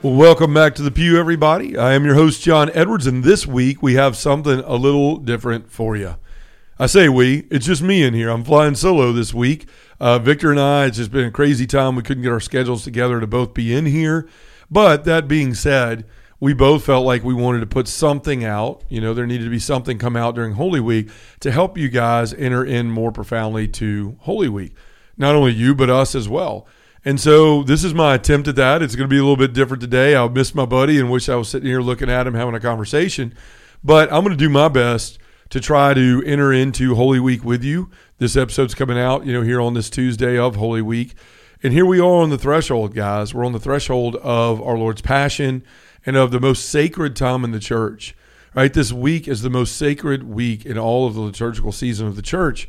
Well, welcome back to the Pew, everybody. I am your host, John Edwards, and this week we have something a little different for you. I say we, it's just me in here. I'm flying solo this week. Uh, Victor and I, it's just been a crazy time. We couldn't get our schedules together to both be in here. But that being said, we both felt like we wanted to put something out. You know, there needed to be something come out during Holy Week to help you guys enter in more profoundly to Holy Week. Not only you, but us as well. And so this is my attempt at that. It's going to be a little bit different today. I'll miss my buddy and wish I was sitting here looking at him having a conversation. But I'm going to do my best to try to enter into Holy Week with you. This episode's coming out, you know, here on this Tuesday of Holy Week. And here we are on the threshold, guys. We're on the threshold of our Lord's Passion and of the most sacred time in the church. Right? This week is the most sacred week in all of the liturgical season of the church.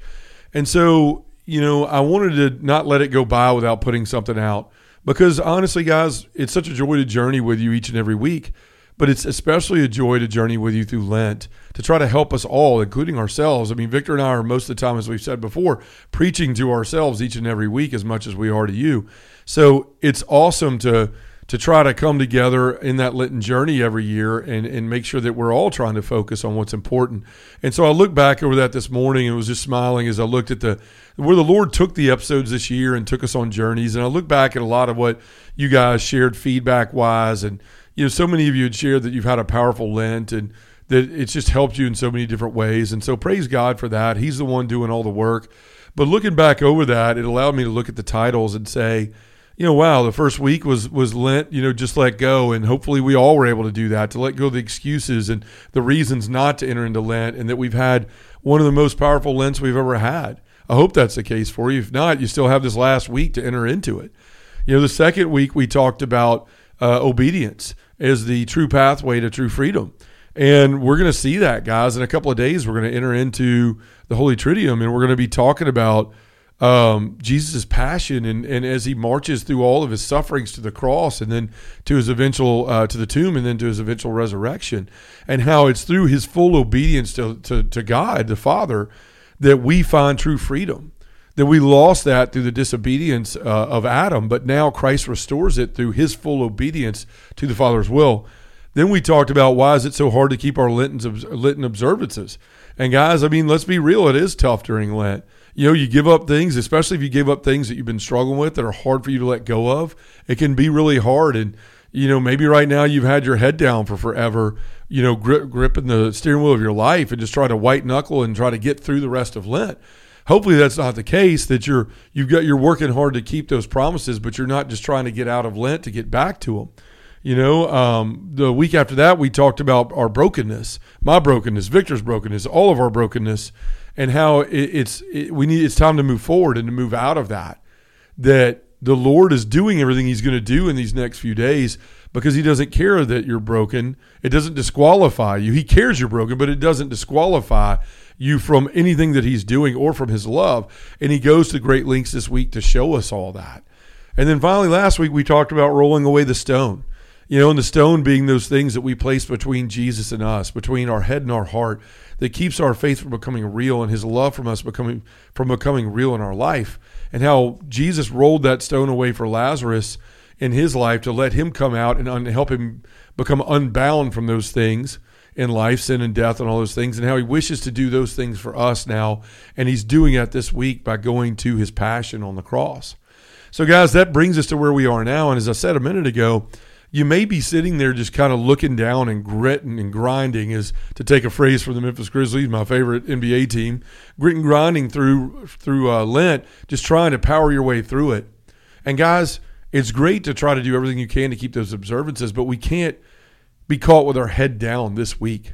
And so, you know, I wanted to not let it go by without putting something out because honestly, guys, it's such a joy to journey with you each and every week but it's especially a joy to journey with you through Lent to try to help us all, including ourselves. I mean, Victor and I are most of the time, as we've said before, preaching to ourselves each and every week as much as we are to you. So it's awesome to to try to come together in that Lenten journey every year and, and make sure that we're all trying to focus on what's important. And so I looked back over that this morning and was just smiling as I looked at the where the Lord took the episodes this year and took us on journeys. And I look back at a lot of what you guys shared feedback wise and you know, so many of you had shared that you've had a powerful Lent and that it's just helped you in so many different ways. And so praise God for that. He's the one doing all the work. But looking back over that, it allowed me to look at the titles and say, you know, wow, the first week was was Lent, you know, just let go, and hopefully we all were able to do that to let go of the excuses and the reasons not to enter into Lent, and that we've had one of the most powerful Lents we've ever had. I hope that's the case for you. If not, you still have this last week to enter into it. You know, the second week we talked about uh, obedience as the true pathway to true freedom. And we're going to see that, guys. In a couple of days, we're going to enter into the Holy Triduum and we're going to be talking about um, Jesus' passion and, and as he marches through all of his sufferings to the cross and then to his eventual, uh, to the tomb and then to his eventual resurrection, and how it's through his full obedience to, to, to God, the Father, that we find true freedom that we lost that through the disobedience uh, of Adam, but now Christ restores it through his full obedience to the Father's will. Then we talked about why is it so hard to keep our Lenten observances. And guys, I mean, let's be real, it is tough during Lent. You know, you give up things, especially if you give up things that you've been struggling with that are hard for you to let go of. It can be really hard. And, you know, maybe right now you've had your head down for forever, you know, grip, gripping the steering wheel of your life and just trying to white knuckle and try to get through the rest of Lent hopefully that's not the case that you're you've got you're working hard to keep those promises but you're not just trying to get out of lent to get back to them you know um, the week after that we talked about our brokenness my brokenness victor's brokenness all of our brokenness and how it, it's it, we need it's time to move forward and to move out of that that the lord is doing everything he's going to do in these next few days because he doesn't care that you're broken it doesn't disqualify you he cares you're broken but it doesn't disqualify you from anything that he's doing or from his love. And he goes to great lengths this week to show us all that. And then finally, last week, we talked about rolling away the stone. You know, and the stone being those things that we place between Jesus and us, between our head and our heart, that keeps our faith from becoming real and his love from us becoming from becoming real in our life. And how Jesus rolled that stone away for Lazarus in his life to let him come out and un- help him become unbound from those things in life, sin and death, and all those things, and how he wishes to do those things for us now. And he's doing it this week by going to his passion on the cross. So, guys, that brings us to where we are now. And as I said a minute ago, you may be sitting there just kind of looking down and gritting and grinding, is to take a phrase from the Memphis Grizzlies, my favorite NBA team, gritting and grinding through through uh, Lent, just trying to power your way through it. And guys, it's great to try to do everything you can to keep those observances, but we can't be caught with our head down this week.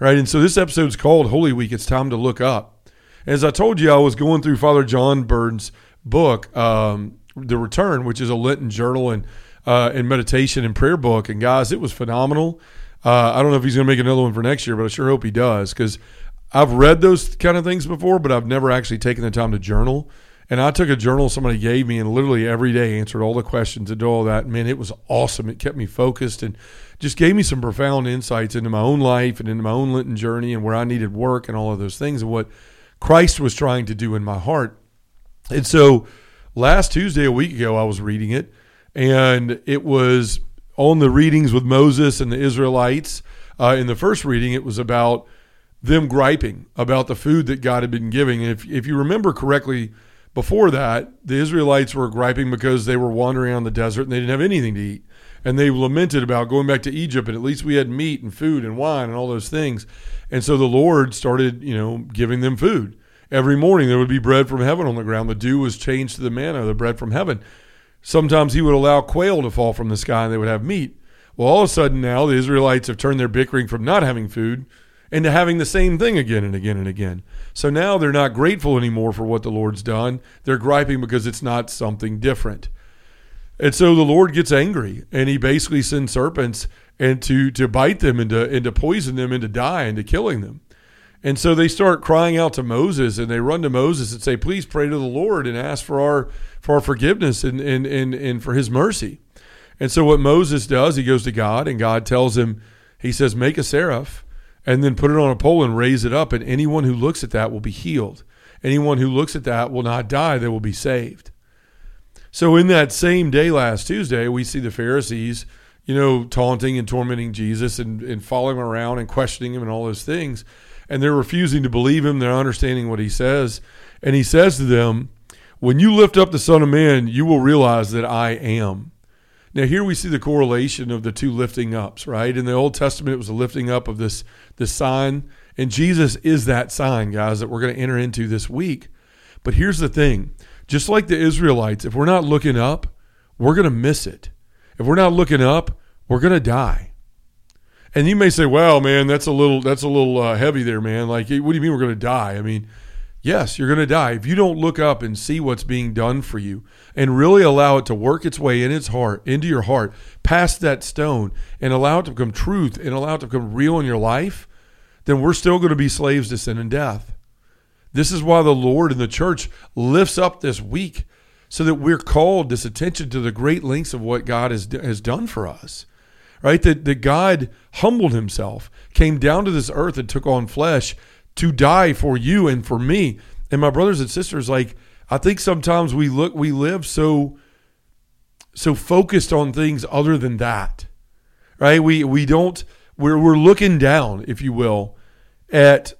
Right? And so this episode's called Holy Week. It's time to look up. As I told you, I was going through Father John Bird's book, um, The Return, which is a Lenten journal and uh, and meditation and prayer book. And guys, it was phenomenal. Uh, I don't know if he's going to make another one for next year, but I sure hope he does because I've read those kind of things before, but I've never actually taken the time to journal. And I took a journal somebody gave me and literally every day answered all the questions and did all that. Man, it was awesome. It kept me focused and just gave me some profound insights into my own life and into my own Lenten journey and where I needed work and all of those things and what Christ was trying to do in my heart. And so last Tuesday, a week ago, I was reading it and it was on the readings with Moses and the Israelites. Uh, in the first reading, it was about them griping about the food that God had been giving. And if, if you remember correctly, before that, the Israelites were griping because they were wandering on the desert and they didn't have anything to eat. And they lamented about going back to Egypt, and at least we had meat and food and wine and all those things. And so the Lord started, you know, giving them food. Every morning there would be bread from heaven on the ground. The dew was changed to the manna, the bread from heaven. Sometimes he would allow quail to fall from the sky and they would have meat. Well, all of a sudden now the Israelites have turned their bickering from not having food into having the same thing again and again and again. So now they're not grateful anymore for what the Lord's done. They're griping because it's not something different. And so the Lord gets angry and he basically sends serpents and to, to bite them and to, and to poison them and to die and to killing them. And so they start crying out to Moses and they run to Moses and say, please pray to the Lord and ask for our, for our forgiveness and, and, and, and for his mercy. And so what Moses does, he goes to God and God tells him, he says, make a seraph and then put it on a pole and raise it up. And anyone who looks at that will be healed. Anyone who looks at that will not die, they will be saved. So in that same day last Tuesday, we see the Pharisees, you know, taunting and tormenting Jesus and, and following him around and questioning him and all those things and they're refusing to believe him. They're understanding what he says. And he says to them, When you lift up the Son of Man, you will realize that I am. Now here we see the correlation of the two lifting ups, right? In the Old Testament, it was a lifting up of this, this sign. And Jesus is that sign, guys, that we're going to enter into this week. But here's the thing just like the Israelites, if we're not looking up, we're going to miss it. If we're not looking up, we're going to die. And you may say, "Well, man, that's a little that's a little uh, heavy there, man. Like, what do you mean we're going to die?" I mean, yes, you're going to die if you don't look up and see what's being done for you and really allow it to work its way in its heart, into your heart, past that stone, and allow it to become truth and allow it to become real in your life. Then we're still going to be slaves to sin and death. This is why the Lord and the church lifts up this week so that we're called this attention to the great lengths of what God has, has done for us right? That, that God humbled himself, came down to this earth and took on flesh to die for you and for me. And my brothers and sisters, like, I think sometimes we look, we live so, so focused on things other than that, right? We, we don't, we're, we're looking down, if you will, at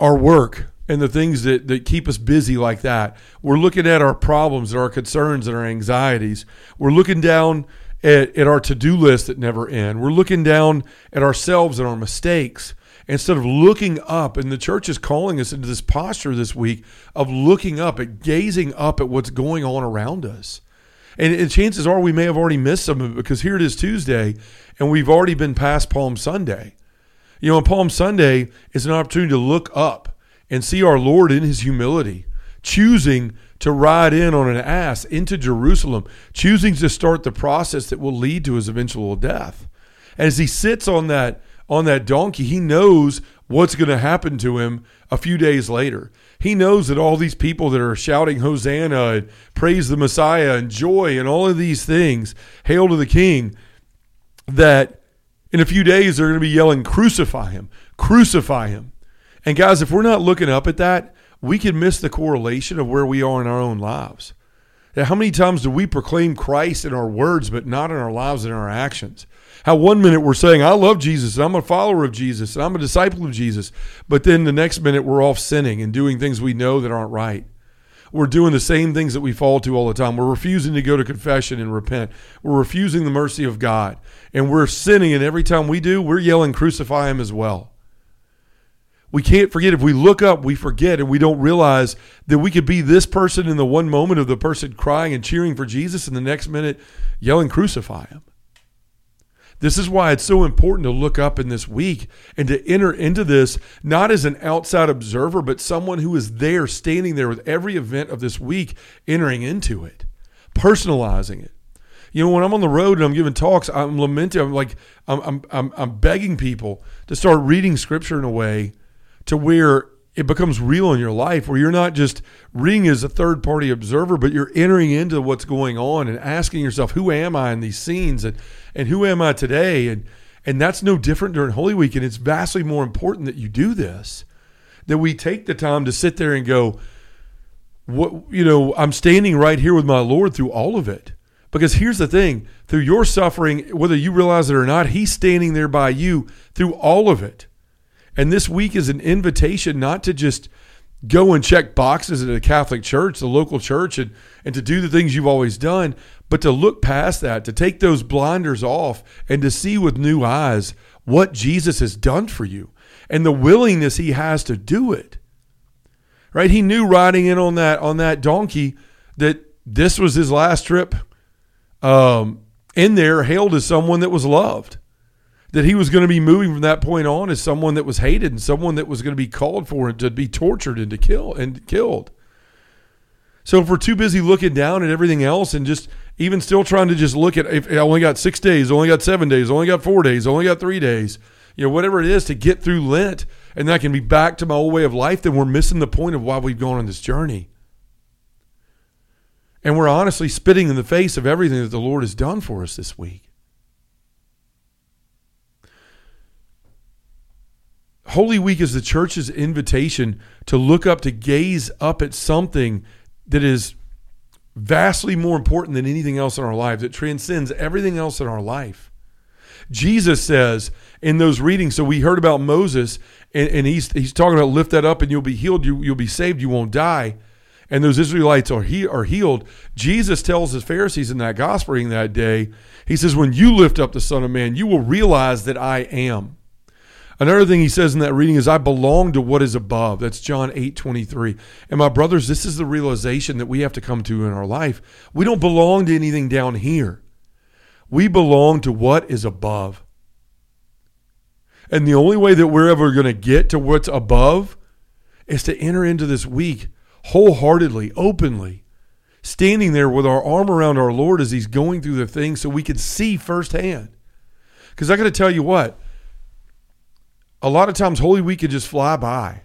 our work and the things that, that keep us busy like that. We're looking at our problems and our concerns and our anxieties. We're looking down at, at our to do list that never end. We're looking down at ourselves and our mistakes instead of looking up. And the church is calling us into this posture this week of looking up, at gazing up at what's going on around us. And, and chances are we may have already missed some of it because here it is Tuesday and we've already been past Palm Sunday. You know, on Palm Sunday is an opportunity to look up and see our Lord in his humility, choosing to ride in on an ass into Jerusalem, choosing to start the process that will lead to his eventual death. As he sits on that on that donkey, he knows what's going to happen to him a few days later. He knows that all these people that are shouting Hosanna and praise the Messiah and joy and all of these things, hail to the King, that in a few days they're going to be yelling, Crucify him, crucify him. And guys, if we're not looking up at that, we can miss the correlation of where we are in our own lives. Now, how many times do we proclaim Christ in our words, but not in our lives and our actions? How one minute we're saying, I love Jesus, and I'm a follower of Jesus, and I'm a disciple of Jesus, but then the next minute we're off sinning and doing things we know that aren't right. We're doing the same things that we fall to all the time. We're refusing to go to confession and repent. We're refusing the mercy of God. And we're sinning, and every time we do, we're yelling, Crucify Him as well we can't forget if we look up we forget and we don't realize that we could be this person in the one moment of the person crying and cheering for jesus and the next minute yelling crucify him this is why it's so important to look up in this week and to enter into this not as an outside observer but someone who is there standing there with every event of this week entering into it personalizing it You know, when I'm on the road and I'm giving talks, I'm lamenting. I'm like, I'm, I'm, I'm, I'm begging people to start reading scripture in a way to where it becomes real in your life, where you're not just reading as a third party observer, but you're entering into what's going on and asking yourself, who am I in these scenes and, and who am I today? And, and that's no different during Holy Week. And it's vastly more important that you do this, that we take the time to sit there and go, what, you know, I'm standing right here with my Lord through all of it. Because here's the thing through your suffering, whether you realize it or not, He's standing there by you through all of it. And this week is an invitation not to just go and check boxes at a Catholic church, the local church, and, and to do the things you've always done, but to look past that, to take those blinders off and to see with new eyes what Jesus has done for you and the willingness he has to do it. Right? He knew riding in on that on that donkey that this was his last trip um, in there, hailed as someone that was loved that he was going to be moving from that point on as someone that was hated and someone that was going to be called for and to be tortured and to kill and killed. So if we're too busy looking down at everything else and just even still trying to just look at if I only got six days, only got seven days, only got four days, only got three days, you know, whatever it is to get through Lent and that can be back to my old way of life, then we're missing the point of why we've gone on this journey. And we're honestly spitting in the face of everything that the Lord has done for us this week. Holy Week is the church's invitation to look up, to gaze up at something that is vastly more important than anything else in our lives. that transcends everything else in our life. Jesus says in those readings, so we heard about Moses, and, and he's, he's talking about lift that up and you'll be healed, you, you'll be saved, you won't die. And those Israelites are, he, are healed. Jesus tells his Pharisees in that gospel reading that day, he says, When you lift up the Son of Man, you will realize that I am. Another thing he says in that reading is, I belong to what is above. That's John 8 23. And my brothers, this is the realization that we have to come to in our life. We don't belong to anything down here, we belong to what is above. And the only way that we're ever going to get to what's above is to enter into this week wholeheartedly, openly, standing there with our arm around our Lord as He's going through the things so we can see firsthand. Because I got to tell you what, a lot of times Holy Week can just fly by.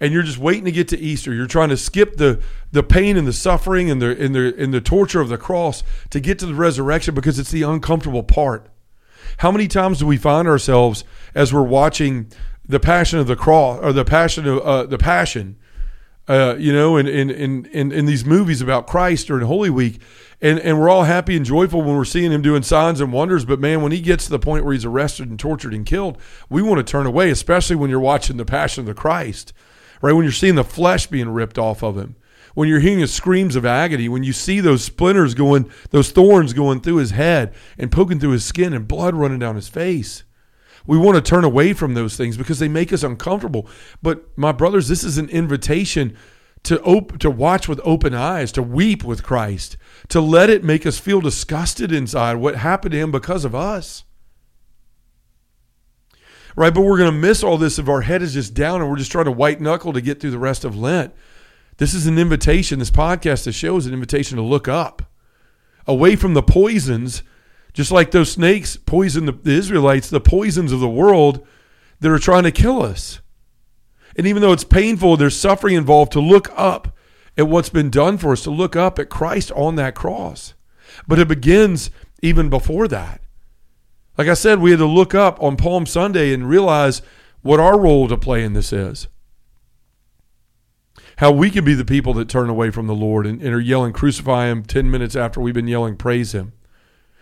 And you're just waiting to get to Easter. You're trying to skip the, the pain and the suffering and the, and, the, and the torture of the cross to get to the resurrection because it's the uncomfortable part. How many times do we find ourselves as we're watching the passion of the cross or the passion of uh, the passion uh, you know, in, in, in, in, in these movies about Christ during Holy Week. And, and we're all happy and joyful when we're seeing him doing signs and wonders. But man, when he gets to the point where he's arrested and tortured and killed, we want to turn away, especially when you're watching the Passion of the Christ, right? When you're seeing the flesh being ripped off of him, when you're hearing his screams of agony, when you see those splinters going, those thorns going through his head and poking through his skin and blood running down his face. We want to turn away from those things because they make us uncomfortable. But my brothers, this is an invitation to op- to watch with open eyes, to weep with Christ, to let it make us feel disgusted inside what happened to him because of us. Right, but we're going to miss all this if our head is just down and we're just trying to white knuckle to get through the rest of Lent. This is an invitation. This podcast, this show is an invitation to look up, away from the poisons just like those snakes poison the, the Israelites, the poisons of the world that are trying to kill us. And even though it's painful, there's suffering involved to look up at what's been done for us, to look up at Christ on that cross. But it begins even before that. Like I said, we had to look up on Palm Sunday and realize what our role to play in this is. How we can be the people that turn away from the Lord and, and are yelling, crucify him 10 minutes after we've been yelling, praise him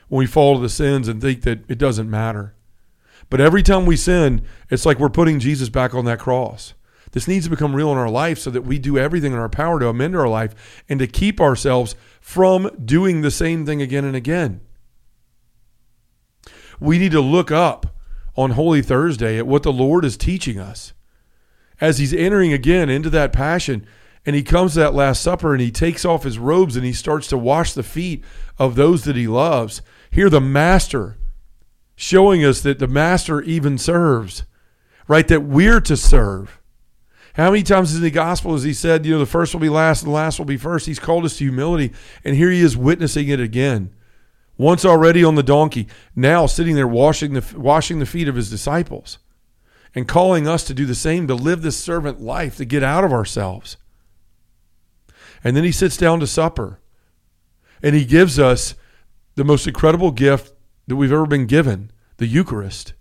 when we fall to the sins and think that it doesn't matter. But every time we sin, it's like we're putting Jesus back on that cross. This needs to become real in our life so that we do everything in our power to amend our life and to keep ourselves from doing the same thing again and again. We need to look up on Holy Thursday at what the Lord is teaching us. As he's entering again into that passion, and he comes to that Last Supper and he takes off his robes and he starts to wash the feet of those that he loves. Here, the master showing us that the master even serves, right? That we're to serve. How many times in the gospel has he said, you know, the first will be last and the last will be first? He's called us to humility, and here he is witnessing it again. once already on the donkey, now sitting there washing the, washing the feet of his disciples and calling us to do the same, to live this servant life, to get out of ourselves. And then he sits down to supper and he gives us the most incredible gift that we've ever been given the Eucharist.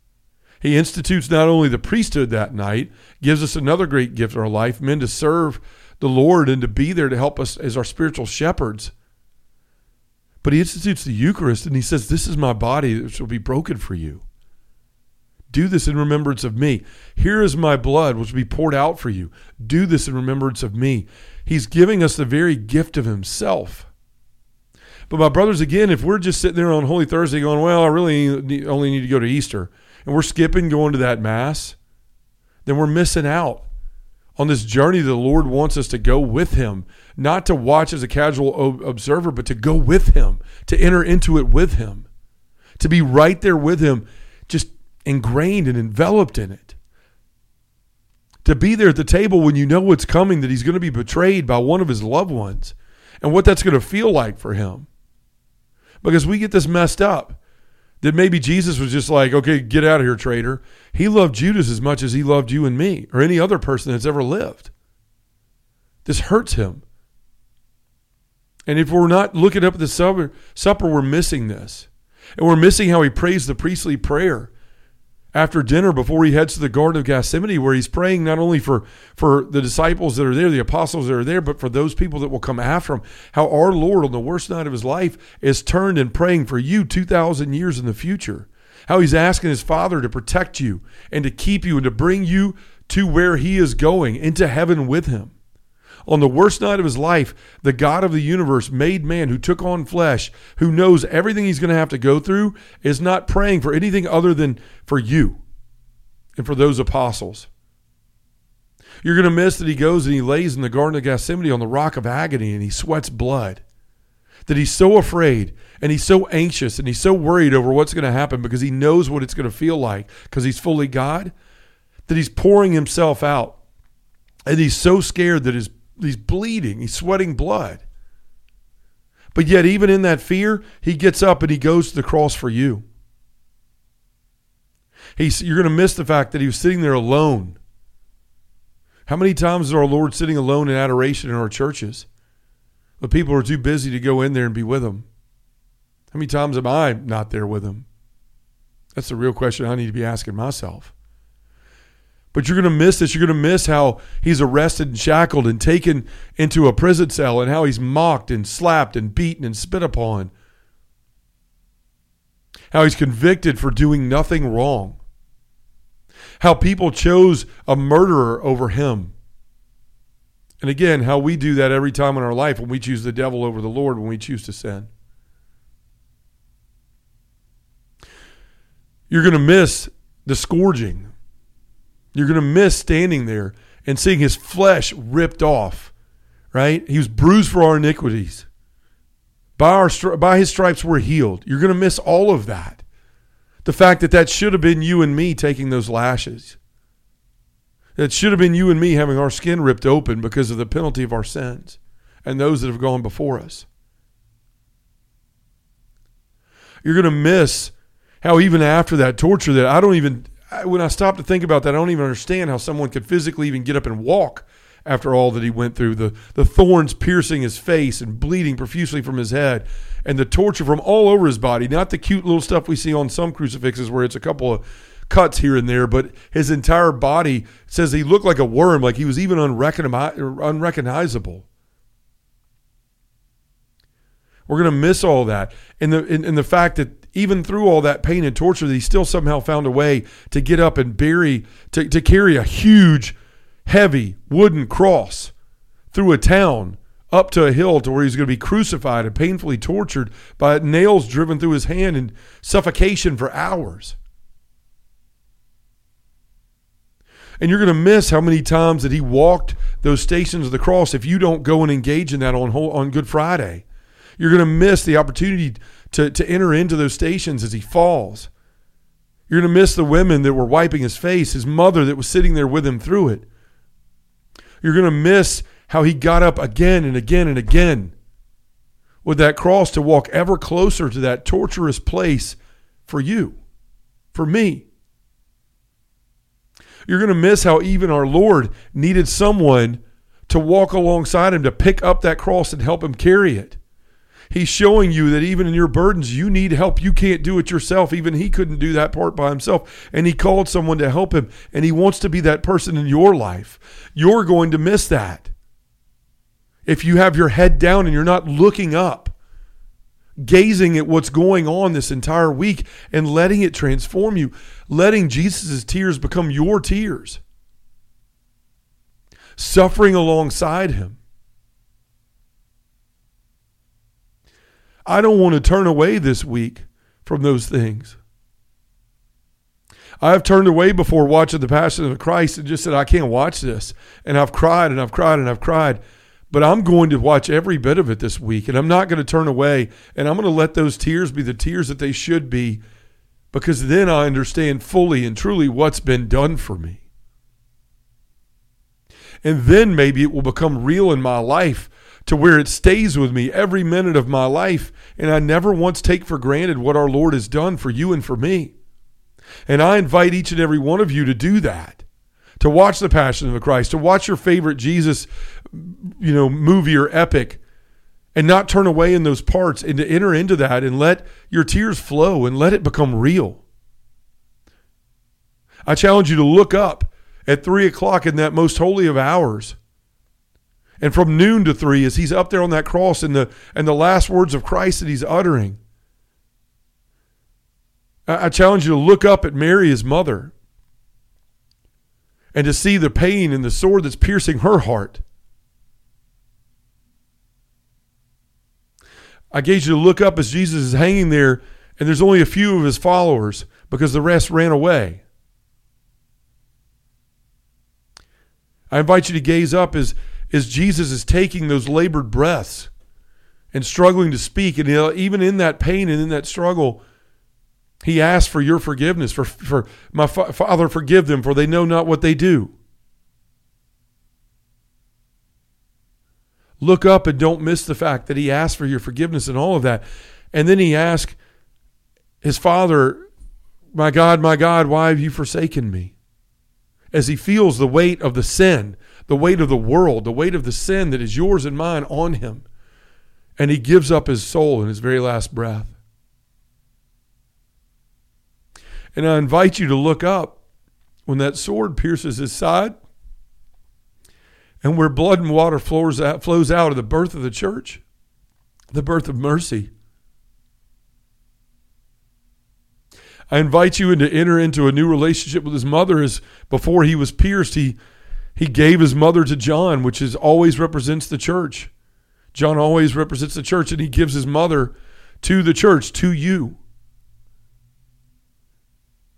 He institutes not only the priesthood that night, gives us another great gift in our life men to serve the Lord and to be there to help us as our spiritual shepherds. But he institutes the Eucharist and he says, This is my body which will be broken for you. Do this in remembrance of me. Here is my blood, which will be poured out for you. Do this in remembrance of me. He's giving us the very gift of himself. But my brothers, again, if we're just sitting there on Holy Thursday going, well, I really only need to go to Easter, and we're skipping going to that Mass, then we're missing out on this journey the Lord wants us to go with Him, not to watch as a casual observer, but to go with Him, to enter into it with Him, to be right there with Him, just ingrained and enveloped in it. To be there at the table when you know what's coming, that He's going to be betrayed by one of His loved ones, and what that's going to feel like for Him. Because we get this messed up that maybe Jesus was just like, okay, get out of here, traitor. He loved Judas as much as he loved you and me or any other person that's ever lived. This hurts him. And if we're not looking up at the supper, supper, we're missing this. And we're missing how he prays the priestly prayer after dinner before he heads to the Garden of Gethsemane, where he's praying not only for, for the disciples that are there, the apostles that are there, but for those people that will come after him. How our Lord, on the worst night of his life, is turned and praying for you 2,000 years in the future. How he's asking his Father to protect you and to keep you and to bring you to where he is going, into heaven with him. On the worst night of his life, the God of the universe made man who took on flesh, who knows everything he's going to have to go through, is not praying for anything other than for you and for those apostles. You're going to miss that he goes and he lays in the Garden of Gethsemane on the rock of agony and he sweats blood. That he's so afraid and he's so anxious and he's so worried over what's going to happen because he knows what it's going to feel like because he's fully God, that he's pouring himself out. And he's so scared that his he's bleeding, he's sweating blood. But yet, even in that fear, he gets up and he goes to the cross for you. He's, you're going to miss the fact that he was sitting there alone. How many times is our Lord sitting alone in adoration in our churches? But people are too busy to go in there and be with him. How many times am I not there with him? That's the real question I need to be asking myself. But you're going to miss this. You're going to miss how he's arrested and shackled and taken into a prison cell and how he's mocked and slapped and beaten and spit upon. How he's convicted for doing nothing wrong. How people chose a murderer over him. And again, how we do that every time in our life when we choose the devil over the Lord, when we choose to sin. You're going to miss the scourging you're going to miss standing there and seeing his flesh ripped off, right? He was bruised for our iniquities. By, our, by his stripes, we're healed. You're going to miss all of that. The fact that that should have been you and me taking those lashes. That should have been you and me having our skin ripped open because of the penalty of our sins and those that have gone before us. You're going to miss how even after that torture that I don't even when I stop to think about that, I don't even understand how someone could physically even get up and walk after all that he went through. The, the thorns piercing his face and bleeding profusely from his head and the torture from all over his body. Not the cute little stuff we see on some crucifixes where it's a couple of cuts here and there but his entire body says he looked like a worm like he was even unrecognizable. We're going to miss all that. And the and, and the fact that even through all that pain and torture, that he still somehow found a way to get up and bury, to, to carry a huge, heavy wooden cross through a town up to a hill to where he's going to be crucified and painfully tortured by nails driven through his hand and suffocation for hours. And you're going to miss how many times that he walked those stations of the cross if you don't go and engage in that on, on Good Friday. You're going to miss the opportunity to, to enter into those stations as he falls. You're going to miss the women that were wiping his face, his mother that was sitting there with him through it. You're going to miss how he got up again and again and again with that cross to walk ever closer to that torturous place for you, for me. You're going to miss how even our Lord needed someone to walk alongside him to pick up that cross and help him carry it. He's showing you that even in your burdens, you need help. You can't do it yourself. Even he couldn't do that part by himself. And he called someone to help him. And he wants to be that person in your life. You're going to miss that. If you have your head down and you're not looking up, gazing at what's going on this entire week and letting it transform you, letting Jesus' tears become your tears, suffering alongside him I don't want to turn away this week from those things. I've turned away before watching The Passion of Christ and just said, I can't watch this. And I've cried and I've cried and I've cried. But I'm going to watch every bit of it this week and I'm not going to turn away. And I'm going to let those tears be the tears that they should be because then I understand fully and truly what's been done for me. And then maybe it will become real in my life to where it stays with me every minute of my life. And I never once take for granted what our Lord has done for you and for me. And I invite each and every one of you to do that. To watch the Passion of the Christ, to watch your favorite Jesus, you know, movie or epic, and not turn away in those parts, and to enter into that and let your tears flow and let it become real. I challenge you to look up at three o'clock in that most holy of hours and from noon to three, as he's up there on that cross and the and the last words of Christ that he's uttering. I, I challenge you to look up at Mary, his mother, and to see the pain and the sword that's piercing her heart. I gauge you to look up as Jesus is hanging there, and there's only a few of his followers because the rest ran away. I invite you to gaze up as is Jesus is taking those labored breaths and struggling to speak. And even in that pain and in that struggle, he asks for your forgiveness. For, for my fa- Father, forgive them, for they know not what they do. Look up and don't miss the fact that he asked for your forgiveness and all of that. And then he asked his father, My God, my God, why have you forsaken me? As he feels the weight of the sin the weight of the world, the weight of the sin that is yours and mine on him. And he gives up his soul in his very last breath. And I invite you to look up when that sword pierces his side and where blood and water flows out, flows out of the birth of the church, the birth of mercy. I invite you to enter into a new relationship with his mother as before he was pierced, he he gave his mother to John, which is always represents the church. John always represents the church, and he gives his mother to the church, to you.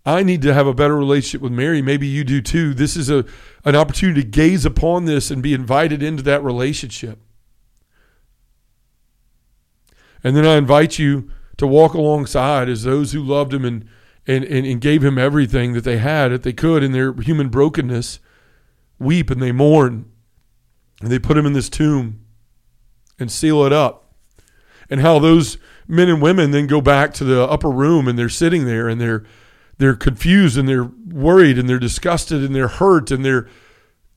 I need to have a better relationship with Mary. Maybe you do too. This is a an opportunity to gaze upon this and be invited into that relationship. And then I invite you to walk alongside as those who loved him and, and, and, and gave him everything that they had, that they could in their human brokenness, weep and they mourn. And they put him in this tomb and seal it up. And how those men and women then go back to the upper room and they're sitting there and they're they're confused and they're worried and they're disgusted and they're hurt and they're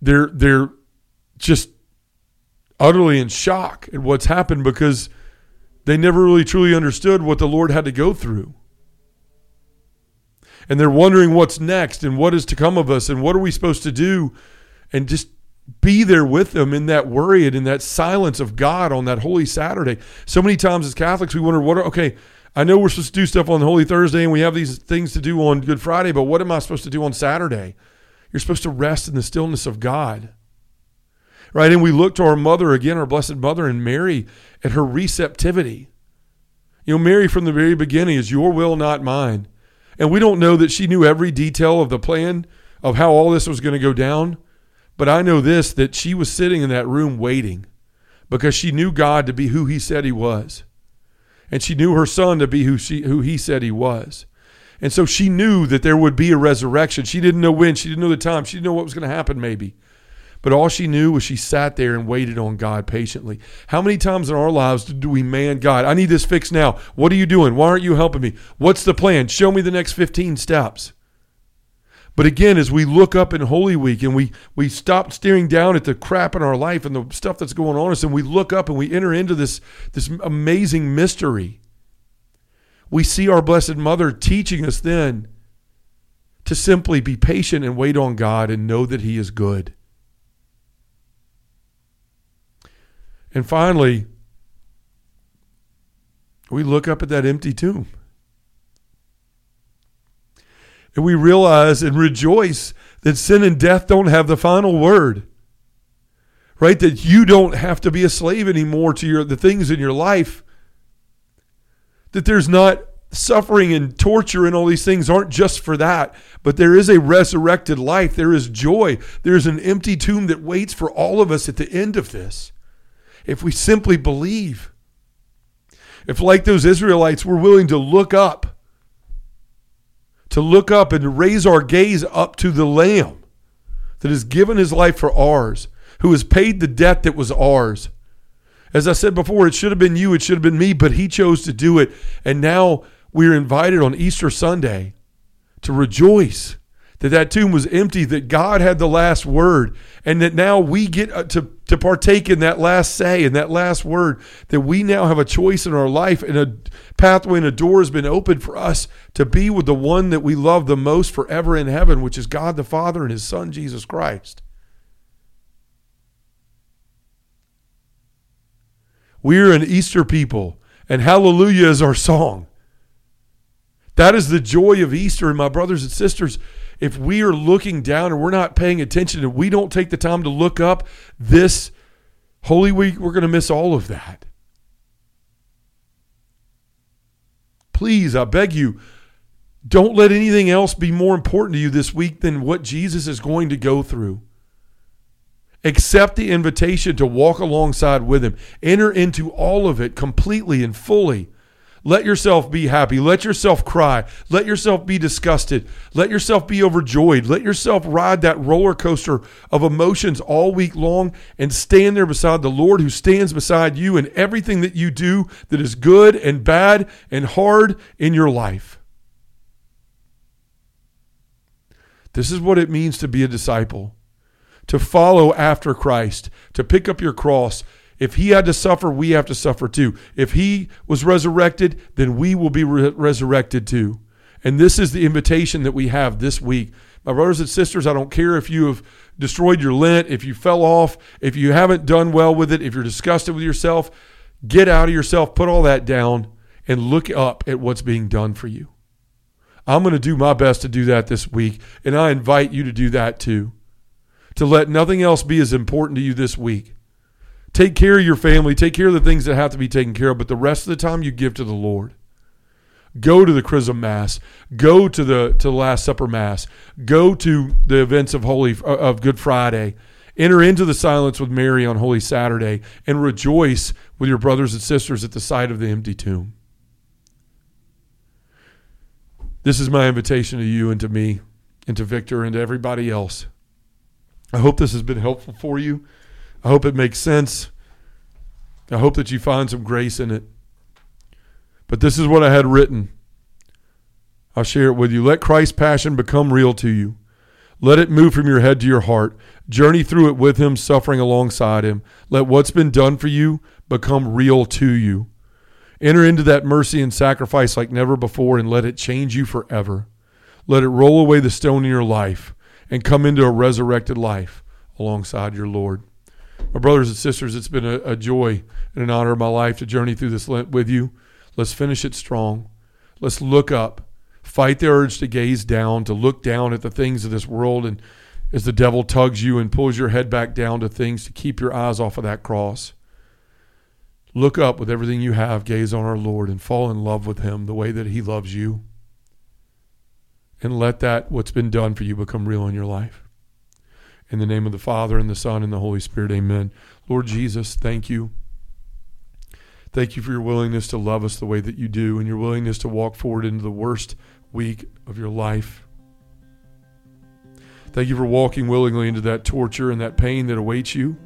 they're they're just utterly in shock at what's happened because they never really truly understood what the Lord had to go through and they're wondering what's next and what is to come of us and what are we supposed to do and just be there with them in that worry and in that silence of God on that Holy Saturday. So many times as Catholics, we wonder, what are, okay, I know we're supposed to do stuff on Holy Thursday and we have these things to do on Good Friday, but what am I supposed to do on Saturday? You're supposed to rest in the stillness of God. Right? And we look to our mother again, our Blessed Mother, and Mary at her receptivity. You know, Mary from the very beginning is your will, not mine. And we don't know that she knew every detail of the plan of how all this was going to go down. But I know this that she was sitting in that room waiting because she knew God to be who he said he was. And she knew her son to be who she who he said he was. And so she knew that there would be a resurrection. She didn't know when, she didn't know the time, she didn't know what was going to happen maybe. But all she knew was she sat there and waited on God patiently. How many times in our lives do we man God? I need this fixed now. What are you doing? Why aren't you helping me? What's the plan? Show me the next 15 steps. But again, as we look up in Holy Week and we, we stop staring down at the crap in our life and the stuff that's going on us, and we look up and we enter into this, this amazing mystery, we see our Blessed Mother teaching us then to simply be patient and wait on God and know that He is good. And finally, we look up at that empty tomb. And we realize and rejoice that sin and death don't have the final word. Right? That you don't have to be a slave anymore to your the things in your life. That there's not suffering and torture and all these things aren't just for that, but there is a resurrected life. There is joy. There's an empty tomb that waits for all of us at the end of this if we simply believe. If, like those Israelites, we're willing to look up, to look up and raise our gaze up to the Lamb that has given his life for ours, who has paid the debt that was ours. As I said before, it should have been you, it should have been me, but he chose to do it. And now we're invited on Easter Sunday to rejoice that that tomb was empty, that God had the last word, and that now we get uh, to, to partake in that last say and that last word, that we now have a choice in our life and a pathway and a door has been opened for us to be with the one that we love the most forever in heaven, which is God the Father and his Son, Jesus Christ. We're an Easter people, and hallelujah is our song. That is the joy of Easter, and my brothers and sisters if we are looking down and we're not paying attention and we don't take the time to look up this Holy Week, we're going to miss all of that. Please, I beg you, don't let anything else be more important to you this week than what Jesus is going to go through. Accept the invitation to walk alongside with him. Enter into all of it completely and fully. Let yourself be happy. Let yourself cry. Let yourself be disgusted. Let yourself be overjoyed. Let yourself ride that roller coaster of emotions all week long and stand there beside the Lord who stands beside you in everything that you do that is good and bad and hard in your life. This is what it means to be a disciple, to follow after Christ, to pick up your cross if he had to suffer, we have to suffer too. If he was resurrected, then we will be re- resurrected too. And this is the invitation that we have this week. My brothers and sisters, I don't care if you have destroyed your Lent, if you fell off, if you haven't done well with it, if you're disgusted with yourself, get out of yourself, put all that down, and look up at what's being done for you. I'm going to do my best to do that this week, and I invite you to do that too. To let nothing else be as important to you this week Take care of your family, take care of the things that have to be taken care of, but the rest of the time you give to the Lord. Go to the Chrism Mass. Go to the to the Last Supper Mass. Go to the events of Holy uh, of Good Friday. Enter into the silence with Mary on Holy Saturday and rejoice with your brothers and sisters at the sight of the empty tomb. This is my invitation to you and to me and to Victor and to everybody else. I hope this has been helpful for you. I hope it makes sense. I hope that you find some grace in it. But this is what I had written. I'll share it with you. Let Christ's passion become real to you. Let it move from your head to your heart. Journey through it with Him, suffering alongside Him. Let what's been done for you become real to you. Enter into that mercy and sacrifice like never before and let it change you forever. Let it roll away the stone in your life and come into a resurrected life alongside your Lord. My brothers and sisters, it's been a, a joy and an honor of my life to journey through this Lent with you. Let's finish it strong. Let's look up. Fight the urge to gaze down, to look down at the things of this world, and as the devil tugs you and pulls your head back down to things, to keep your eyes off of that cross. Look up with everything you have, gaze on our Lord, and fall in love with Him the way that He loves you. And let that, what's been done for you, become real in your life. In the name of the Father, and the Son, and the Holy Spirit, amen. Lord Jesus, thank you. Thank you for your willingness to love us the way that you do and your willingness to walk forward into the worst week of your life. Thank you for walking willingly into that torture and that pain that awaits you.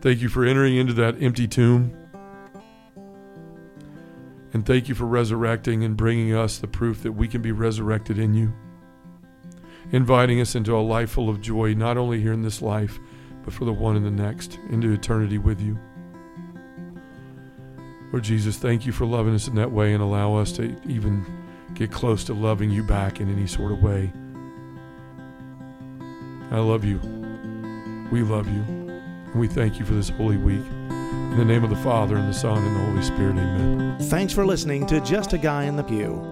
Thank you for entering into that empty tomb. And thank you for resurrecting and bringing us the proof that we can be resurrected in you. Inviting us into a life full of joy, not only here in this life, but for the one in the next, into eternity with you. Lord Jesus, thank you for loving us in that way and allow us to even get close to loving you back in any sort of way. I love you. We love you. And we thank you for this holy week. In the name of the Father, and the Son, and the Holy Spirit, amen. Thanks for listening to Just a Guy in the Pew.